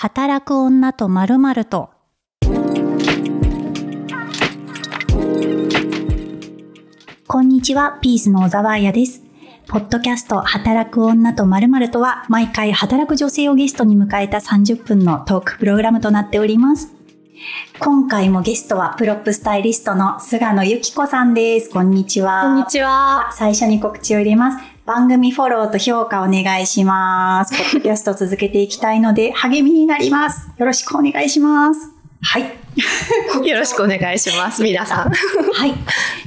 働く女とまるまると。こんにちは、ピースの小沢彩です。ポッドキャスト働く女とまるまるとは、毎回働く女性をゲストに迎えた30分のトークプログラムとなっております。今回もゲストはプロップスタイリストの菅野有希子さんです。こんにちは。こんにちは。最初に告知を入れます。番組フォローと評価お願いします。ポッドキャスト続けていきたいので励みになります。よろしくお願いします。はい。よろしくお願いします、皆さん。はい。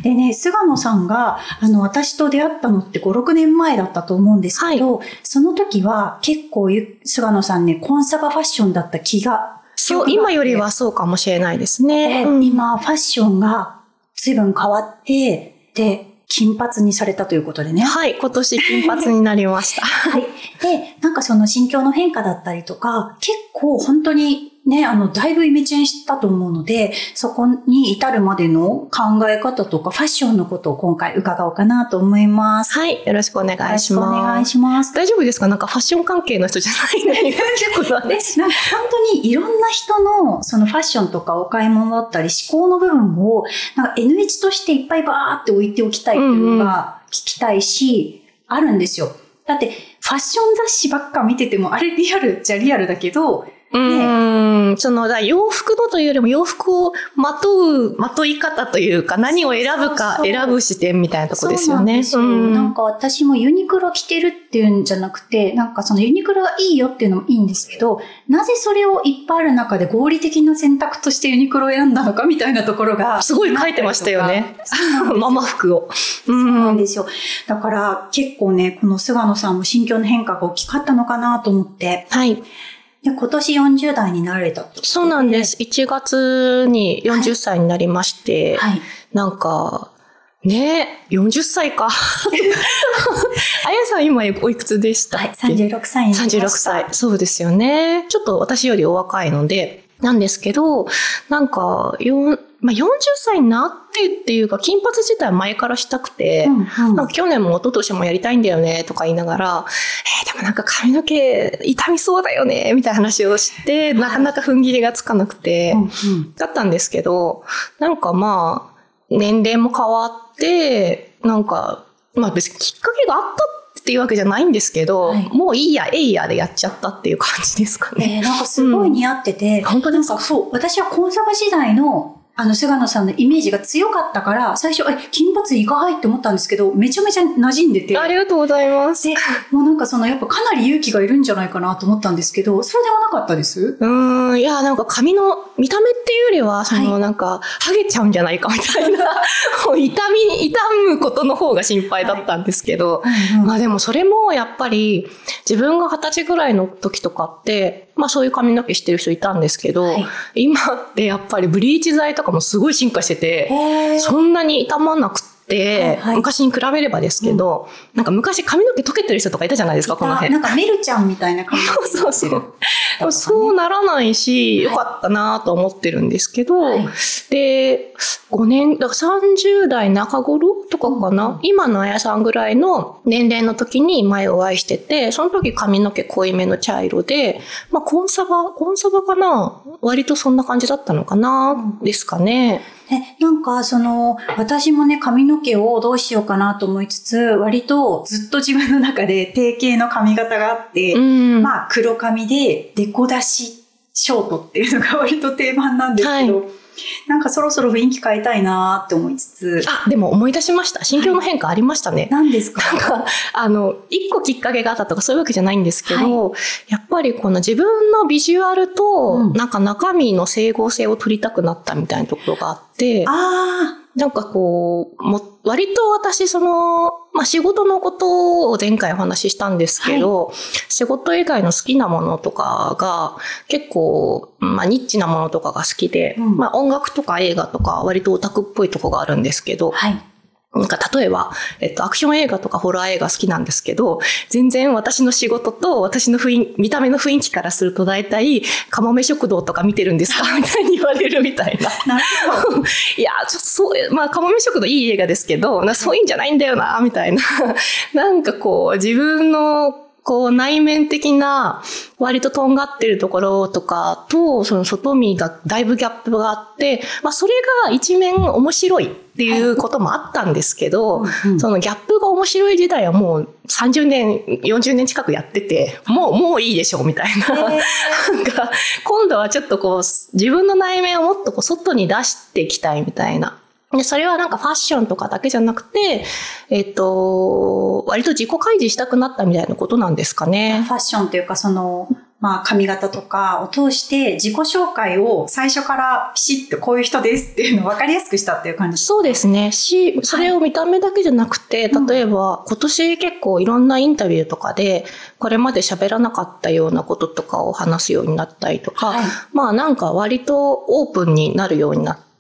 でね、菅野さんが、あの、私と出会ったのって5、6年前だったと思うんですけど、その時は結構ゆ、菅野さんね、コンサバファッションだった気が。そう、今よりはそうかもしれないですね。でうん今、ファッションが随分変わって、で、金髪にされたということでね。はい、今年金髪になりました。はい。で、なんかその心境の変化だったりとか、結構本当にね、あの、だいぶイメチェンしたと思うので、そこに至るまでの考え方とか、ファッションのことを今回伺おうかなと思います。はい、よろしくお願いしよろしくお願います。します。大丈夫ですか？なんかファッション関係の人じゃないの？に。結構で、なんか本当にいろんな人のそのファッションとかお買い物だったり思考の部分をなんか N1 としていっぱいバーって置いておきたいっていうのが聞きたいし、あるんですよ。だってファッション雑誌ばっか見ててもあれリアルじゃリアルだけど、うーん、その、だ洋服のというよりも洋服をまとう、まとい方というか、何を選ぶか選ぶ視点みたいなとこですよね。そうなんですよ。うんなんか私もユニクロ着てるっていうんじゃなくて、なんかそのユニクロがいいよっていうのもいいんですけど、なぜそれをいっぱいある中で合理的な選択としてユニクロを選んだのかみたいなところが。すごい書いてましたよねママ服を。そうなんですよ。だから結構ね、この菅野さんも心境の変化が大きかったのかなと思って、はい。で今年40代になられたとそうなんです。1月に40歳になりまして、はい。なんか、ねえ、40歳か。あやさん今おいくつでしたっはい、け36歳になりました。36歳。そうですよね。ちょっと私よりお若いので、なんですけど、なんか、まあ、40歳になってっていうか、金髪自体は前からしたくて、うんうん。去年も一昨年もやりたいんだよねとか言いながら、えーでもなんか髪の毛痛みそうだよねみたいな話をして、なかなか踏ん切りがつかなくて、うんうん。だったんですけど、なんかまあ、年齢も変わって、なんか、まあ別にきっかけがあったっていうわけじゃないんですけど、はい。もういいや、えいやでやっちゃったっていう感じですかね。えーなんかすごい似合ってて、本当ですか？なんかそう、私はコンサバ時代の、あの、菅野さんのイメージが強かったから、最初、え、金髪意外って思ったんですけど、めちゃめちゃ馴染んでて。ありがとうございます。で、もうなんかその、やっぱかなり勇気がいるんじゃないかなと思ったんですけど、そうでもなかったです？うーん、いや、なんか髪の見た目っていうよりは、その、はいなんか、ハゲちゃうんじゃないかみたいな、痛み、痛むことの方が心配だったんですけど、まあでもそれもやっぱり自分が二十歳ぐらいの時とかって、まあそういう髪の毛してる人いたんですけど、はい。今ってやっぱりブリーチ剤とかもすごい進化してて、そんなに痛まなくって、はいはい。昔に比べればですけど、なんか昔髪の毛溶けてる人とかいたじゃないですか、この辺。な。んかメルちゃんみたいな感じそうそう。そう。ならないし、よかったなと思ってるんですけど、はい。で、5年、だから30代中頃とかかな、今のあやさんぐらいの年齢の時に前お会いしてて、その時髪の毛濃いめの茶色で、まあコンサバ、コンサバかな？割とそんな感じだったのかな、ですかね。え、なんか、その、私もね、髪の毛をどうしようかなと思いつつ、割とずっと自分の中で定型の髪型があって、うん。まあ、黒髪で、デコ出しショートっていうのが割と定番なんですけど、はなんかそろそろ雰囲気変えたいなって思いつつ、あ、でも思い出しました。心境の変化ありましたね。何ですか？なんか、あの、一個きっかけがあったとかそういうわけじゃないんですけど、やっぱりこの自分のビジュアルと、うん。なんか中身の整合性を取りたくなったみたいなところがあって、あなんかこう、も割と私その、まあ仕事のことを前回お話ししたんですけど、仕事以外の好きなものとかが結構、まあニッチなものとかが好きで、うんまあ音楽とか映画とか割とオタクっぽいとこがあるんですけどあ、、はい。なんか例えば、えっと、アクション映画とかホラー映画好きなんですけど、全然私の仕事と私の雰囲見た目の雰囲気からすると大体、カモメ食堂とか見てるんですかみたいに言われるみたいな。なるほど。いや、ちょっとそう、まあ、カモメ食堂いい映画ですけど、なそういうんじゃないんだよな、みたいな。なんかこう、自分のこう内面的な割ととんがってるところとかと、その外見がだいぶギャップがあって、まあそれが一面面白いっていうこともあったんですけど、うんそのギャップが面白い時代はもう30年、40年近くやってて、もう、もういいでしょうみたいな。なんか、今度はちょっとこう、自分の内面をもっとこう外に出していきたいみたいな。で、それはなんかファッションとかだけじゃなくて、えっと、割と自己開示したくなったみたいなことなんですかね。ファッションというか、その、まあ、髪型とかを通して自己紹介を最初からピシッとこういう人ですっていうのを分かりやすくしたっていう感じ。そうですね。し、それを見た目だけじゃなくて、うん例えば今年結構いろんなインタビューとかで、これまで喋らなかったようなこととかを話すようになったりとか、はいまあなんか割とオープンになるようになって、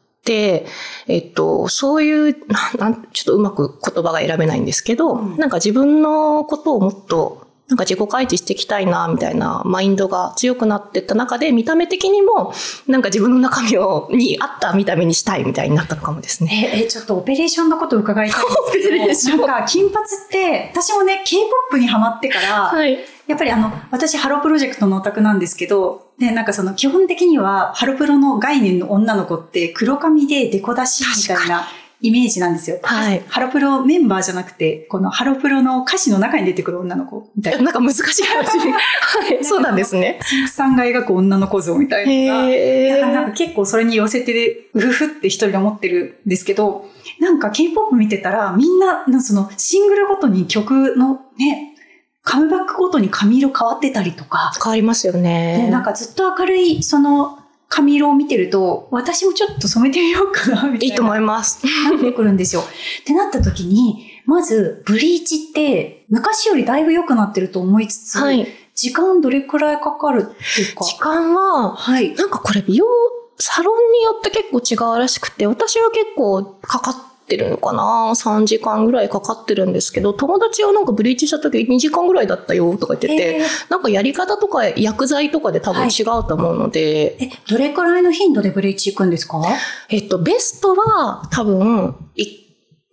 えっと、そういう、なんちょっとうまく言葉が選べないんですけど、うん。なんか自分のことをもっとなんか自己開示していきたいな、みたいなマインドが強くなってった中で、見た目的にも、なんか自分の中身を、に合った見た目にしたいみたいになったのかもですね。え、え、ちょっとオペレーションのことを伺いたいんですけど。オペレーションなんか、金髪って、私もね、K-POP にハマってから、はい。やっぱりあの、私、ハロプロジェクトのオタクなんですけど、で、なんかその、基本的には、ハロプロの概念の女の子って、黒髪でデコ出しみたいなイメージなんですよ。はいハロプロメンバーじゃなくて、このハロプロの歌詞の中に出てくる女の子みたいな。なんか難しい話。はい、そうなんですね。さんが描く女の子像みたいなのが、へだからなんか結構それに寄せて、うふふって一人で思ってるんですけど、なんか K-POP 見てたら、みんな、そのシングルごとに曲のね、カムバックごとに髪色変わってたりとか、変わりますよでね。なんかずっと明るいその髪色を見てると、私もちょっと染めてみようかな、みたいな。いいと思います。なってくるんですよ。ってなった時に、まず、ブリーチって、昔よりだいぶ良くなってると思いつつ、はい。時間どれくらいかかるっていうか？時間は、はい。なんかこれ美容、サロンによって結構違うらしくて、私は結構かかってるのかな ?3 時間ぐらいかかってるんですけど、友達はなんかブリーチした時2時間ぐらいだったよとか言ってて、えー。なんかやり方とか薬剤とかで多分違うと思うので、え、どれくらいの頻度でブリーチ行くんですか？えっと、ベストは多分、い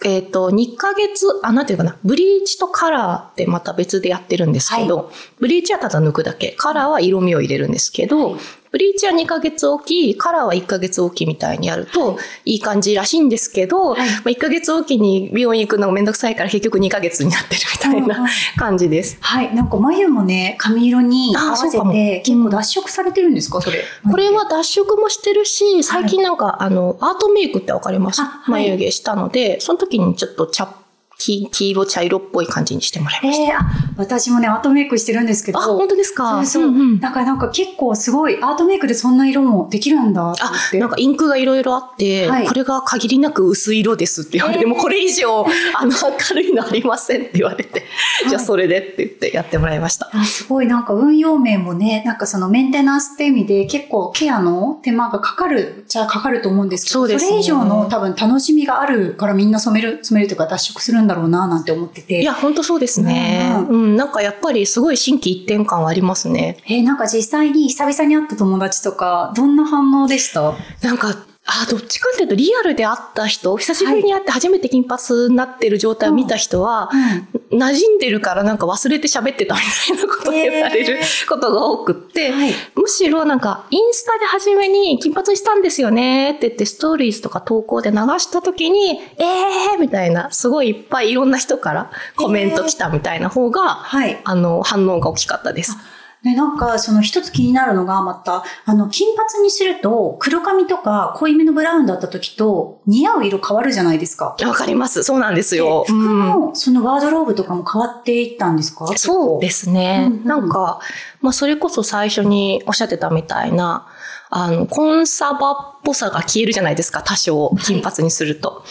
えっと、2ヶ月、あ、なんていうかな、ブリーチとカラーってまた別でやってるんですけど、ブリーチはただ抜くだけ、カラーは色味を入れるんですけど、ブリーチは2ヶ月おき、カラーは1ヶ月おきみたいにやるといい感じらしいんですけど、はい。まあ、1ヶ月おきに美容院行くのがめんどくさいから結局2ヶ月になってるみたいな感じです。はい。なんか眉もね、髪色に合わせて、結構脱色されてるんですかそれ？これは脱色もしてるし、最近なんか、あの、アートメイクってわかります？眉毛したので、その時にちょっと茶、黄黄色茶色っぽい感じにしてもらいました。えー、あ、私もね、アートメイクしてるんですけど。あ、本当ですか？そうそう。んんだからなんか結構すごい、アートメイクでそんな色もできるんだって。なんかインクがいろいろあって、はいこれが限りなく薄い色ですって言われて、えーもうこれ以上、あの、明るいのありませんって言われて、じゃあそれでって言ってやってもらいました。あすごいなんか運用面もね、なんかそのメンテナンスって意味で結構ケアの手間がかかる、じゃあかかると思うんですけど、そねれ以上の多分楽しみがあるからみんな染める、染めるというか脱色するんだろうななんて思ってて。いや、本当そうですね。ううん、なんかやっぱりすごい心機一転感はありますね。えーなんか実際に久々に会った友達とか、どんな反応でした？なんか、あ、どっちかっていうとリアルで会った人、久しぶりに会って初めて金髪になってる状態を見た人は、うん。馴染んでるからなんか忘れて喋ってたみたいなことを言われることが多くって、はい。むしろなんか、インスタで初めに金髪にしたんですよねって言って、ストーリーズとか投稿で流した時に、えーみたいな、すごいいっぱいいろんな人からコメント来たみたいな方が、はい。あの、反応が大きかったです。ね、なんか、その一つ気になるのが、また、あの、金髪にすると、黒髪とか濃いめのブラウンだった時と、似合う色変わるじゃないですか。わかります。そうなんですよ。で服うんの、そのワードローブとかも変わっていったんですか？そうですね。うんうんなんか、まあ、それこそ最初におっしゃってたみたいな、あの、コンサバっぽさが消えるじゃないですか、多少、金髪にすると。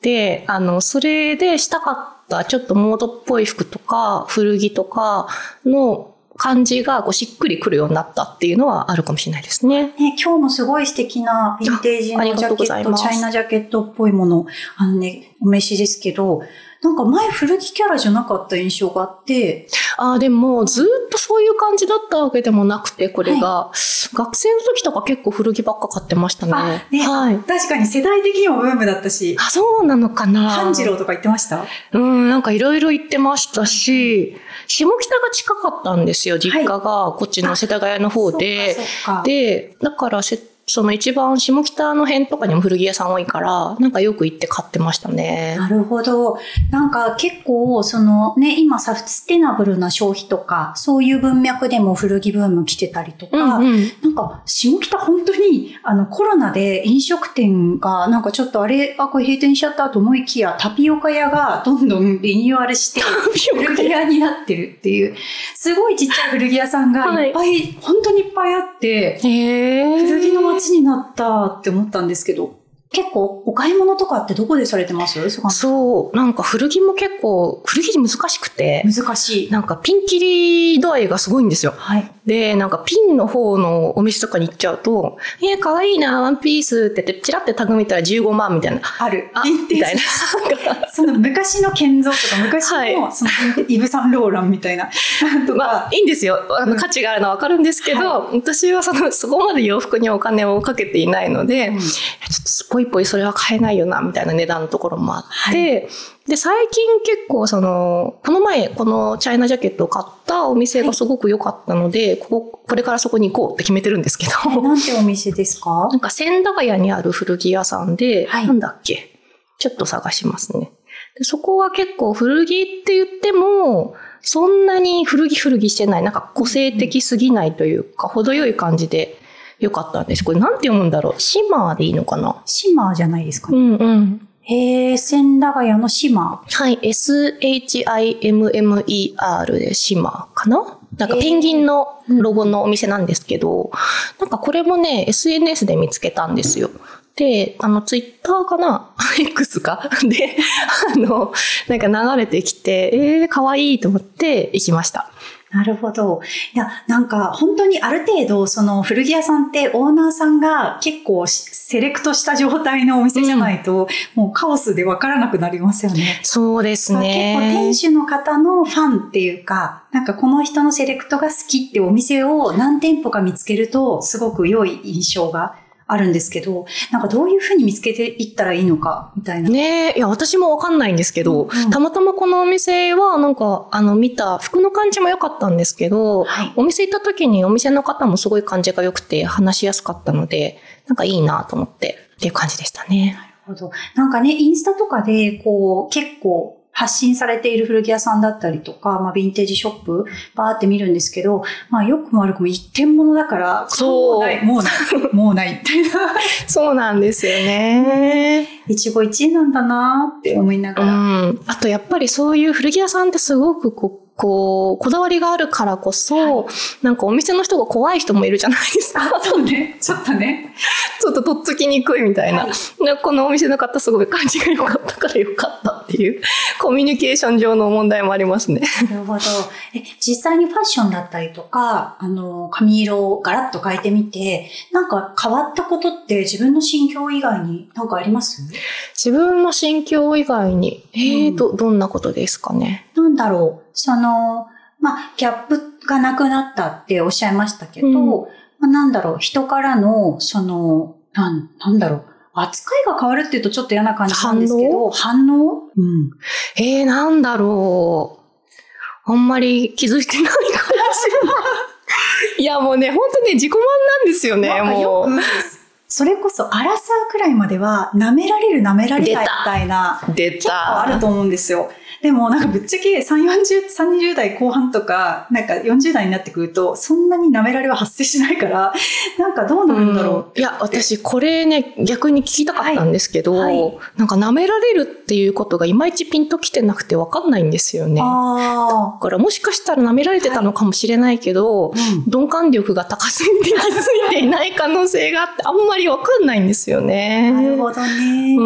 で、あの、それでしたかった、ちょっとモードっぽい服とか、古着とかの感じがこうしっくりくるようになったっていうのはあるかもしれないですね。ね、今日もすごい素敵なヴィンテージのジャケット、チャイナジャケットっぽいもの、あのね、お召しですけど、なんか前古着キャラじゃなかった印象があって、ああ、でも、ずっとそういう感じだったわけでもなくて、これが。学生の時とか結構古着ばっか買ってましたね。あねはい。確かに世代的にもブームだったし、あ、そうなのかな。半次郎とか言ってました？うん、なんかいろいろ言ってましたし、下北が近かったんですよ、実家が、こっちの世田谷の方で。で、だからせ、その一番下北の辺とかにも古着屋さん多いから、なんかよく行って買ってましたね。なるほど。なんか結構、そのね、今サステナブルな消費とか、そういう文脈でも古着ブーム来てたりとか、うんうん。なんか、下北本当に、あの、コロナで飲食店が、なんかちょっとあれ、あ、これ閉店しちゃったと思いきや、タピオカ屋がどんどんリニューアルして、古着屋になってるっていう、すごいちっちゃい古着屋さんがいっぱい、本当にいっぱいあって、へえ。古着の街になったって思ったんですけど、結構お買い物とかってどこでされてます？そう、なんか古着も結構、古着難しくて、難しい。なんかピンキリ度合いがすごいんですよ。はい。で、なんかピンの方のお店とかに行っちゃうと、えー、かわいいな、ワンピースって言って、チラってタグ見たら15万みたいな。ある。あ、みたいな。その昔の建造とか、昔の、はいそのイヴ・サンローランみたいな。とまかあ、いいんですよ。あの、うん価値があるのはわかるんですけど、私はその、そこまで洋服にお金をかけていないので、うんちょっとぽいぽいそれは買えないよな、みたいな値段のところもあって、はで、最近結構その、この前このチャイナジャケットを買ったお店がすごく良かったので、ここ、これからそこに行こうって決めてるんですけど、なんてお店ですか？なんか千駄ヶ谷にある古着屋さんで、はい。なんだっけ？ちょっと探しますね。でそこは結構古着って言っても、そんなに古着古着してない、なんか個性的すぎないというか、程よい感じで良かったんです。これなんて読むんだろう？シマーでいいのかな？シマーじゃないですかうね。んうん。へえ、千駄ヶ谷のシマはい、S-H-I-M-M-E-R でシマーかな？なんかペンギンのロゴのお店なんですけど、なんかこれもね、SNS で見つけたんですよ。で、あの、ツイッターかな ?X か？で、あの、なんか流れてきて、えー、かわいいと思って行きました。ー。なるほど。いや、なんか本当にある程度、その古着屋さんってオーナーさんが結構セレクトした状態のお店じゃないと、もうカオスでわからなくなりますよね。そうですまあ結構ね店。主の方のファンっていうか、なんかこの人のセレクトが好きってお店を何店舗か見つけるとすごく良い印象があるんですけど、なんかどういうふうに見つけていったらいいのかみたいな。ねえ、いや、私もわかんないんですけど、うんたまたまこのお店は、なんか、あの、見た服の感じも良かったんですけど、はいお店行った時にお店の方もすごい感じが良くて話しやすかったので、なんかいいなと思ってっていう感じでしたね。なるほど。なんかね、インスタとかで、こう、結構発信されている古着屋さんだったりとか、まあ、ヴィンテージショップ、バーって見るんですけど、まあ、よくも悪くも一点物だから、そうもうない、もうない、もうない、みたいな。そうなんですよね。一期一会なんだなって思いながうら。ん。あとやっぱりそういう古着屋さんってすごくこう、こう、こだわりがあるからこそ、なんかお店の人が怖い人もいるじゃないですか。あ、そうね。ちょっとね。ちょっととっつきにくいみたいな。はいでこのお店の方すごい感じが良かったから良かったっていう、コミュニケーション上の問題もありますね。なるほど。え、実際にファッションだったりとか、あの、髪色をガラッと変えてみて、なんか変わったことって自分の心境以外になんかあります？自分の心境以外に、えー、うんど、どんなことですかね。なんだろう。その、まあ、ギャップがなくなったっておっしゃいましたけど、うんまあ、なんだろう。人からの、その、なん、なんだろう。扱いが変わるって言うとちょっと嫌な感じなんですけど、反応？うん。えー、なんだろう。あんまり気づいてないかもしれない。いや、もうね、本当ね、自己満なんですよね、なんかよもく、それこそ、アラサーくらいまでは、舐められる舐められないみたいな、う。出結構あるた。と思うんですよ。でもなんかぶっちゃけ3、40、30代後半とか、なんか40代になってくると、そんなに舐められは発生しないから、なんかどうなるんだろううんいや、私、これね、逆に聞きたかったんですけど、はいはいなんか舐められるっていうことがいまいちピンときてなくてわかんないんですよね。だあからもしかしたら舐められてたのかもしれないけど、あ。うん。鈍感力が高すぎて気づいていない可能性があって、あんまりりわかんないんですよね。なるほどね。う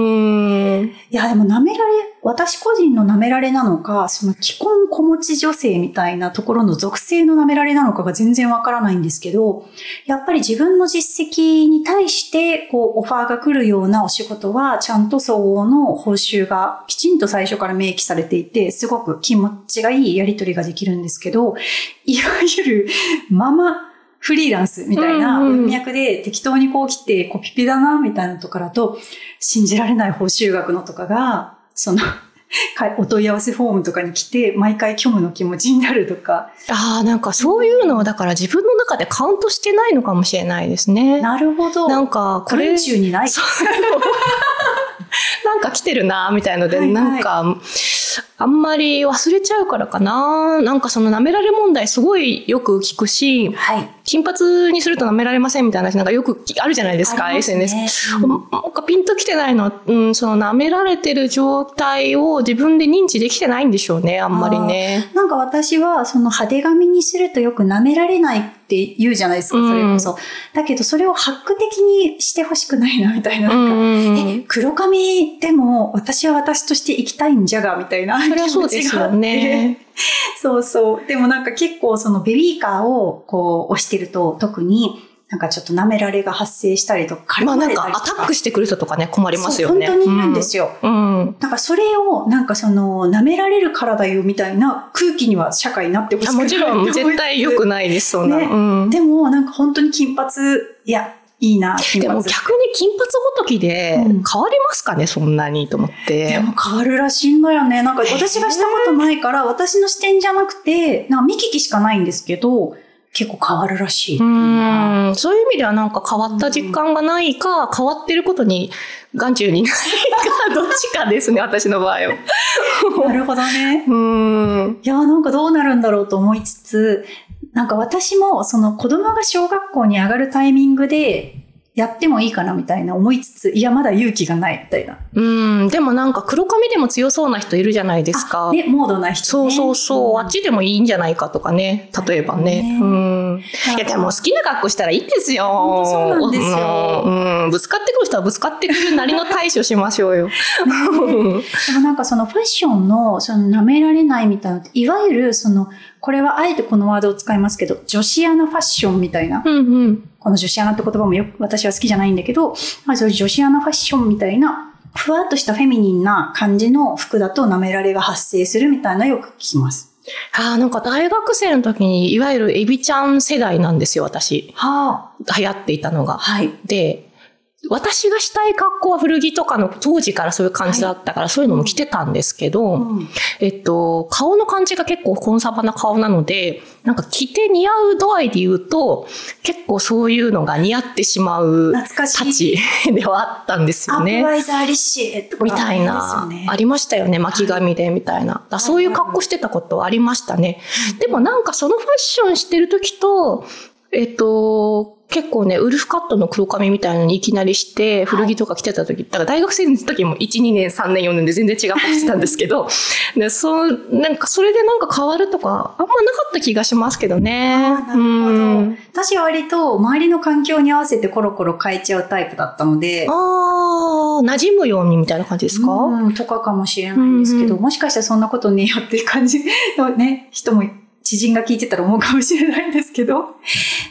ん。いや、でも舐められ、私個人の舐められなのか、その既婚子持ち女性みたいなところの属性の舐められなのかが全然わからないんですけど、やっぱり自分の実績に対して、こう、オファーが来るようなお仕事は、ちゃんと相応の報酬がきちんと最初から明記されていて、すごく気持ちがいいやり取りができるんですけど、いわゆる、ママ、フリーランスみたいな文脈で適当にこう来てコピペだなみたいなところだと信じられない報酬額のとかがそのかお問い合わせフォームとかに来て毎回虚無の気持ちになるとか。ああ、なんかそういうのをだから自分の中でカウントしてないのかもしれないですね。なるほど。なんかこれにない。なんか来てるな、みたいので、はいはい。なんか、あんまり忘れちゃうからかな。なんかその舐められ問題すごいよく聞くし、はい金髪にすると舐められませんみたいな話なんかよくあるじゃないですか、ね SNS。うんなんかピンときてないのは、うん、その舐められてる状態を自分で認知できてないんでしょうね、あんまりね。なんか私はその派手髪にするとよく舐められないって言うじゃないですか、うんそれこそ。だけどそれをハック的にしてほしくないなみたいな。うなんかんえ、黒髪でも私は私として生きたいんじゃがみたいなそれはそうですよね。そうそう。でもなんか結構そのベビーカーをこう押してると特になんかちょっと舐められが発生したりとか、まあなんかアタックしてくる人とかね、困りますよね。本当にいるんですよ。うん。うんなんかそれをなんかその舐められるからだよみたいな空気には社会になってほしくあないもちろん、絶対良くないです、そんなの。ねうんでもなんか本当に金髪、いや、いいな。でも逆に金髪ごときで変わうんりますかね、そんなにと思って。でも変わるらしいんだよね。なんか私がしたことないから、私の視点じゃなくて、なんか見聞きしかないんですけど、結構変わるらしい。うんそういう意味ではなんか変わった実感がないか、変わってることに眼中にないか、どっちかですね、私の場合は。なるほどね。うん。いやーなんかどうなるんだろうと思いつつ、なんか私もその子供が小学校に上がるタイミングでやってもいいかなみたいな思いつつ、いやまだ勇気がないみたいな。うん。でもなんか黒髪でも強そうな人いるじゃないですか。あね、モードな人、そうね。そうそう、んあっちでもいいんじゃないかとかね。例えばね。ねうん。いや、でも好きな格好したらいいんですよ。そうなんですようん。うんぶつかってくる人はぶつかってくるなりの対処しましょうよ。でもなんかそのファッションのその舐められないみたいないわゆるその、これはあえてこのワードを使いますけど、女子アナファッションみたいな、うんうん。この女子アナって言葉もよく私は好きじゃないんだけど、まあそういう女子アナファッションみたいな、ふわっとしたフェミニンな感じの服だと舐められが発生するみたいなのよく聞きます。ああ、なんか大学生の時に、いわゆるエビちゃん世代なんですよ、私。は流行っていたのあ。が。はい。で、私がしたい格好は古着とかの当時からそういう感じだったから、そういうのも着てたんですけど、うんえっと、顔の感じが結構コンサバな顔なので、なんか着て似合う度合いで言うと、結構そういうのが似合ってしまう。たちではあったんですよアップね。ワイザーリッシーとか。みたいな、ありましたよね、巻き髪でみたいな。だからそういう格好してたことはありましたね。でもなんかそのファッションしてる時と、えっと、結構ね、ウルフカットの黒髪みたいなのにいきなりして、古着とか着てた時、だから大学生の時も1、2年、3年、4年で全然違うことしてたんですけど、でそう、なんかそれでなんか変わるとか、あんまなかった気がしますけどね。なるほど。うん。私は割と周りの環境に合わせてコロコロ変えちゃうタイプだったので、ああ、馴染むようにみたいな感じですか、うん、とかかもしれないんですけど、うん。うんもしかしたらそんなことねえよっていう感じのね、人も、知人が聞いてたら思うかもしれないんですけど、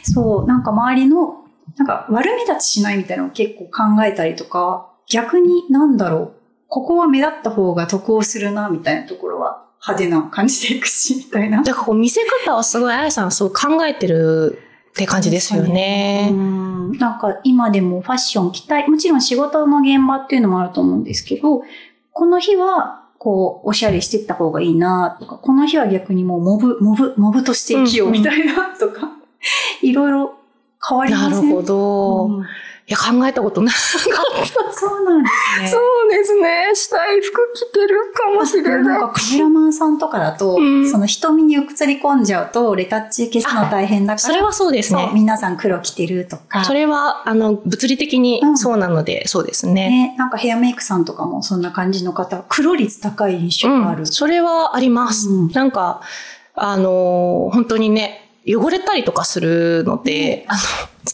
そう、なんか周りの、なんか悪目立ちしないみたいなのを結構考えたりとか、逆になんだろう、ここは目立った方が得をするな、みたいなところは派手な感じでいくし、みたいな。だからこう見せ方はすごい、あやさんそう考えてるって感じですよねう。んなんか今でもファッション着たい。もちろん仕事の現場っていうのもあると思うんですけど、この日はこう、おしゃれしてった方がいいなとか、この日は逆にもうモブ、モブ、モブとして生きようみたいなとか、いろいろ変わりません？なるほど。うんいや、考えたことない。そうなんですね。そう服着てるかもしれなんない。かカメラマンさんとかだと、うんその瞳に映り込んじゃうと、レタッチ消すの大変だから、それはそうですね。皆さん黒着てるとか。それは、あの、物理的にうんそうなので、そうですね。ね、なんかヘアメイクさんとかもそんな感じの方、黒率高い印象がある。うん、それはあります。うんなんか、あのー本当にね、汚れたりとかするので、あの、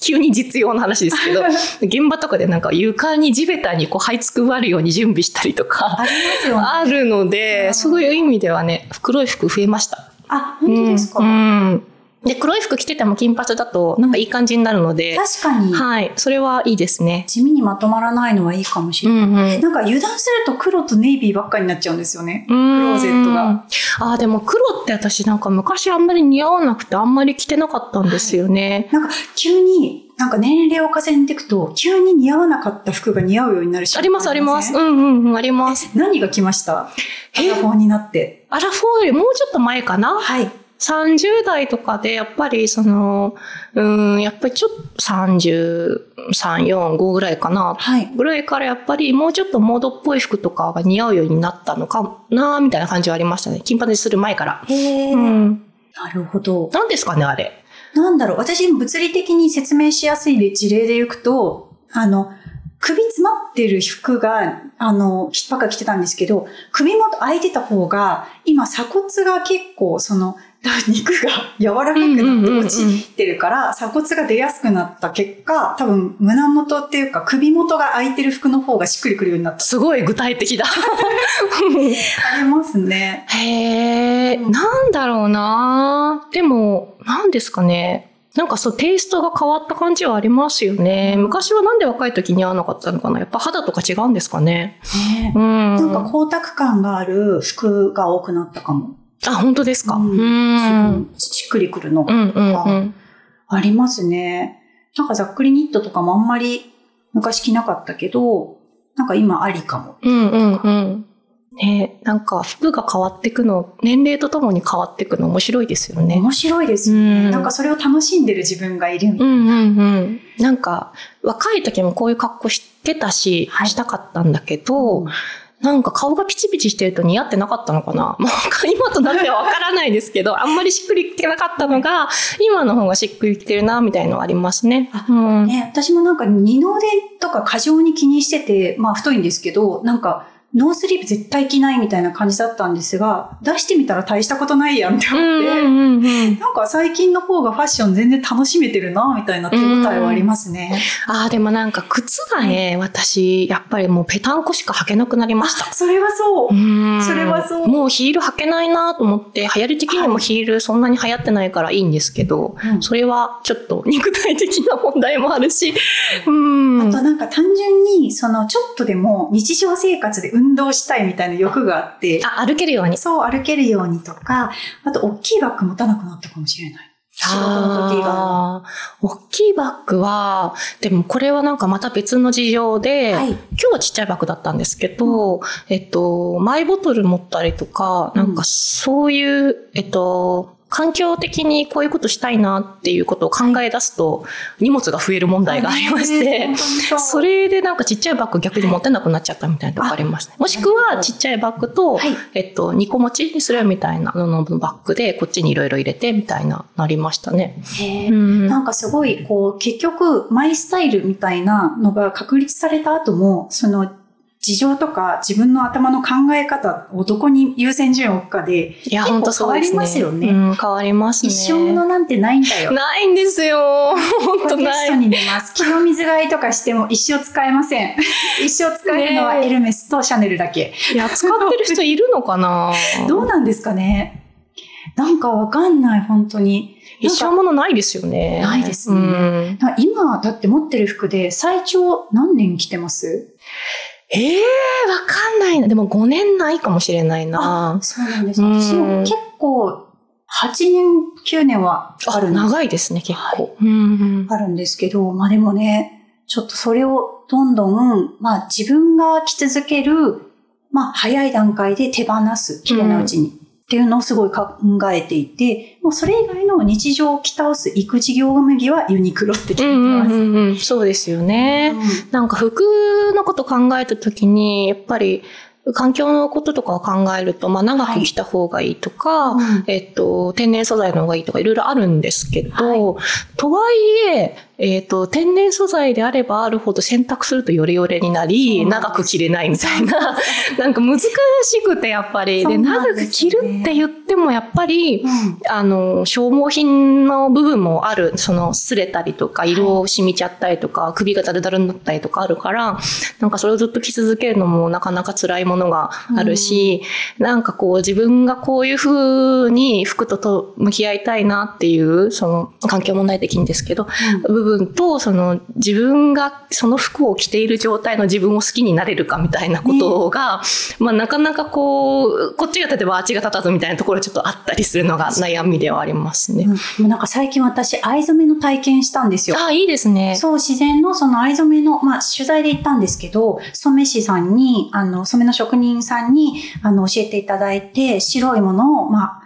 急に実用の話ですけど、現場とかでなんか床に地べたにこう這いつくばるように準備したりとか、ありますよね。あるので、そういう意味ではね、黒い服増えました。あ、本当ですか、うん。うんで、黒い服着てても金髪だと、なんかいい感じになるので、確かに、はい、それはいいですね。地味にまとまらないのはいいかもしうれない。んうん。なんか油断すると黒とネイビーばっかりになっちゃうんですよね。クローゼットが。ああ、でも黒って私なんか昔あんまり似合わなくてあんまり着てなかったんですよね。なんか急に、なんか年齢を重ねていくと、急に似合わなかった服が似合うようになるしありますあります。うんうんうん、あります。何が来ました？え？アラフォーになって。アラフォーよりもうちょっと前かな？はい。30代とかで、やっぱりその、うん、やっぱりちょっと33、4、5ぐらいかな。はい。ぐらいからやっぱりもうちょっとモードっぽい服とかが似合うようになったのかな、みたいな感じはありましたね。金髪にする前から。へー。うん。なるほど。何ですかね、あれ。なんだろう。私、物理的に説明しやすい事例でいくと、あの、首詰まってる服が、あの、ばっか着てたんですけど、首元開いてた方が、今鎖骨が結構、その、肉が柔らかくなって落ちてるから、鎖骨が出やすくなった結果、多分胸元っていうか首元が開いてる服の方がしっくりくるようになった。すごい具体的だ。ありますね。へえ、なんだろうなでも、なんですかね。なんかそう、テイストが変わった感じはありますよね。昔はなんで若い時に合わなかったのかなやっぱ肌とか違うんですかね。ねうん。なんか光沢感がある服が多くなったかも。あ、本当ですか？う。うんんしっくりくるのんうんうん。ありますね。なんかざっくりニットとかもあんまり昔着なかったけど、なんか今ありかも。うんうんうん。ねなんか服が変わってくの、年齢とともに変わってくの面白いですよね。面白いですよね。うんなんかそれを楽しんでる自分がいるみたいうんうんうん。なんか、若い時もこういう格好してたし、はいしたかったんだけど、なんか顔がピチピチしてると似合ってなかったのかな？もう今となってはわからないですけど、あんまりしっくりきてなかったのが、今の方がしっくりきてるな、みたいのはありますね。あうん。ね、私もなんか二の腕とか過剰に気にしてて、まあ太いんですけど、なんかノースリーブ絶対着ないみたいな感じだったんですが、出してみたら大したことないやんってう思って、んうんうんうん。なんか最近の方がファッション全然楽しめてるな、みたいな手応えはありますね。ああ、でもなんか靴がね、私、やっぱりもうペタンコしか履けなくなりました。それはそう。うんそれはそうもうヒール履けないなと思って、流行り的にもヒールそんなに流行ってないからいいんですけど、うんそれはちょっと肉体的な問題もあるし、うん。あとなんか単純に、そのちょっとでも日常生活で運動したいみたいな欲があって、あ、歩けるように。そう歩けるようにとか、あと大きいバッグ持たなくなったかもしれない。仕事の時が。大きいバッグは、でもこれはなんかまた別の事情で、はい。今日はちっちゃいバッグだったんですけど、えっと、マイボトル持ったりとか、なんかそういう、えっと、環境的にこういうことしたいなっていうことを考え出すと、荷物が増える問題がありまして、それでなんかちっちゃいバッグ逆に持てなくなっちゃったみたいなとこありますね。もしくはちっちゃいバッグと、はいえっと、2個持ちにするみたいなののバッグで、こっちにいろいろ入れてみたいな、なりましたね。へーうんなんかすごい、こう、結局、マイスタイルみたいなのが確立された後も、その、事情とか自分の頭の考え方をどこに優先順位を置くかで、いや、本当。変わりますよねうん、変わりますね。一生ものなんてないんだよ。ないんですよ。本当これゲストない。に出ます。清水買いとかしても一生使えません。一生使えるのはエルメスとシャネルだけ。いや、使ってる人いるのかな？どうなんですかね？なんかわかんない、本当に。一生ものないですよね。ないですねうん今、だって持ってる服で最長何年着てます？ええー、わかんないな。でも5年ないかもしれないな。そうなんです。うん私も結構、8年、9年はあある長いですね、結構。うんあるんですけど、まあでもね、ちょっとそれをどんどん、まあ自分が着続ける、まあ早い段階で手放す、綺麗なうちに。っていうのをすごい考えていて、もうそれ以外の日常を着倒す育児業務着はユニクロって決めてうんます。うんうんうんそうですよね。うんなんか服のこと考えたときに、やっぱり環境のこととかを考えると、まあ長く着た方がいいとか、うんえっと、天然素材の方がいいとかいろいろあるんですけど、はとはいえ、えっ、と、天然素材であればあるほど洗濯するとヨレヨレになり、長く着れないみたいな、なんか難しくてやっぱり、で、長く着るって言ってもやっぱり、うん、あの、消耗品の部分もある、その、擦れたりとか、色を染みちゃったりとか、首がダルダルになったりとかあるから、なんかそれをずっと着続けるのもなかなか辛いものがあるし、うん、なんかこう自分がこういう風に服とと向き合いたいなっていう、その、環境問題的にですけど、うん、部分と、その、自分がその服を着ている状態の自分を好きになれるかみたいなことが、ね、まあなかなかこう、こっちが例えばあっちが立たずみたいなところちょっとあったりするのが悩みではありますね。うん、なんか最近私、藍染めの体験したんですよ。あ、いいですね。そう、自然のその藍染めの、まあ取材で行ったんですけど、染め師さんに、あの、染めの職職人さんに、あの、教えていただいて、白いものを、まあ、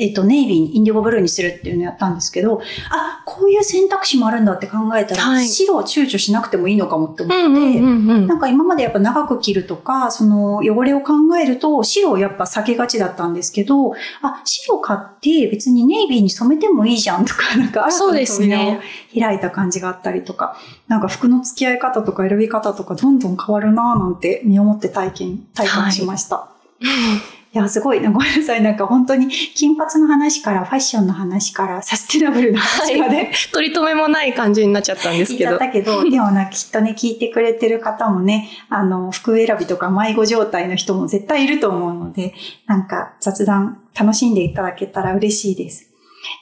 えっ、と、ネイビーに、インディゴブルーにするっていうのをやったんですけど、あ、こういう選択肢もあるんだって考えたら、はい、白を躊躇しなくてもいいのかもって思って、なんか今までやっぱ長く着るとか、その汚れを考えると、白をやっぱ避けがちだったんですけど、あ、白買って別にネイビーに染めてもいいじゃんとか、なんか新たな扉を開いた感じがあったりとか、なんか服の付き合い方とか選び方とかどんどん変わるなぁなんて身をもって体験、体感しました。はいいや、すごい。ごめんなさい。なんか本当に金髪の話からファッションの話からサステナブルな話まで、はい、取り留めもない感じになっちゃったんですけど。言っちゃったけど、でもな、きっとね、聞いてくれてる方もね、あの、服選びとか迷子状態の人も絶対いると思うので、なんか雑談楽しんでいただけたら嬉しいです。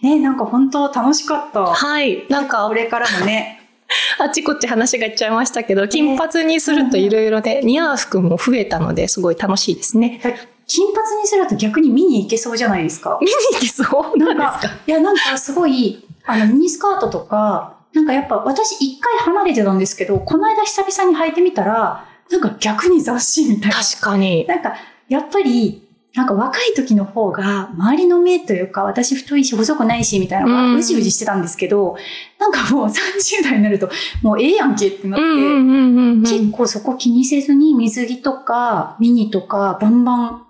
ね、なんか本当楽しかった。はい。なんか、これからもね、あっちこっち話がいっちゃいましたけど、金髪にするといろいろで、似合う服も増えたので、すごい楽しいですね。金髪にすると逆に見に行けそうじゃないですか。見に行けそう？なんか、いや、なんかすごい、あの、ミニスカートとか、なんかやっぱ私一回離れてたんですけど、この間久々に履いてみたら、なんか逆に雑誌みたいな。確かに。なんか、やっぱり、なんか若い時の方が、周りの目というか、私太いし細くないし、みたいなのがうじうじしてたんですけど、なんかもう30代になると、もうええやんけってなって、結構そこ気にせずに水着とかミニとかバンバン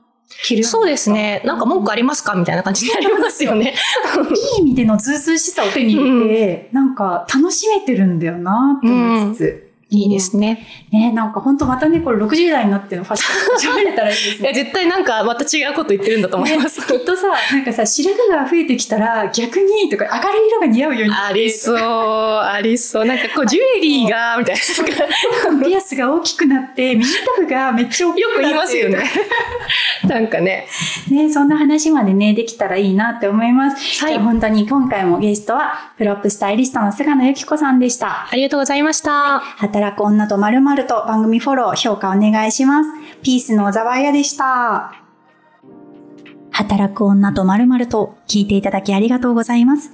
そうですね。なんか文句ありますか？みたいな感じになりますよね。いい意味でのずうずうしさを手に入れて、うん、なんか楽しめてるんだよなと思いつつ。うんいいですね。ねなんか本当またね、これ60代になってのファッション喋れたらいいですね。いや、絶対なんかまた違うこと言ってるんだと思います。ね、きっとさ、なんかさ、白髪が増えてきたら逆にとか明るい色が似合うようにありそう、ありそう。なんかこう、ジュエリーが、みたいな。ピアスが大きくなって、耳たぶがめっちゃ大きくなって。よく言いますよね。なんかね。ねそんな話までね、できたらいいなって思います。はい。本当に今回もゲストは、プロップスタイリストの菅野有希子さんでした。ありがとうございました。働く女とまる〇〇と番組フォロー、評価お願いします。ピースの小沢彩でした。働く女と〇〇と聞いていただきありがとうございます。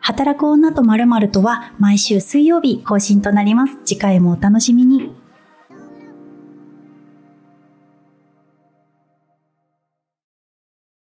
働く女と〇〇とは毎週水曜日更新となります。次回もお楽しみに。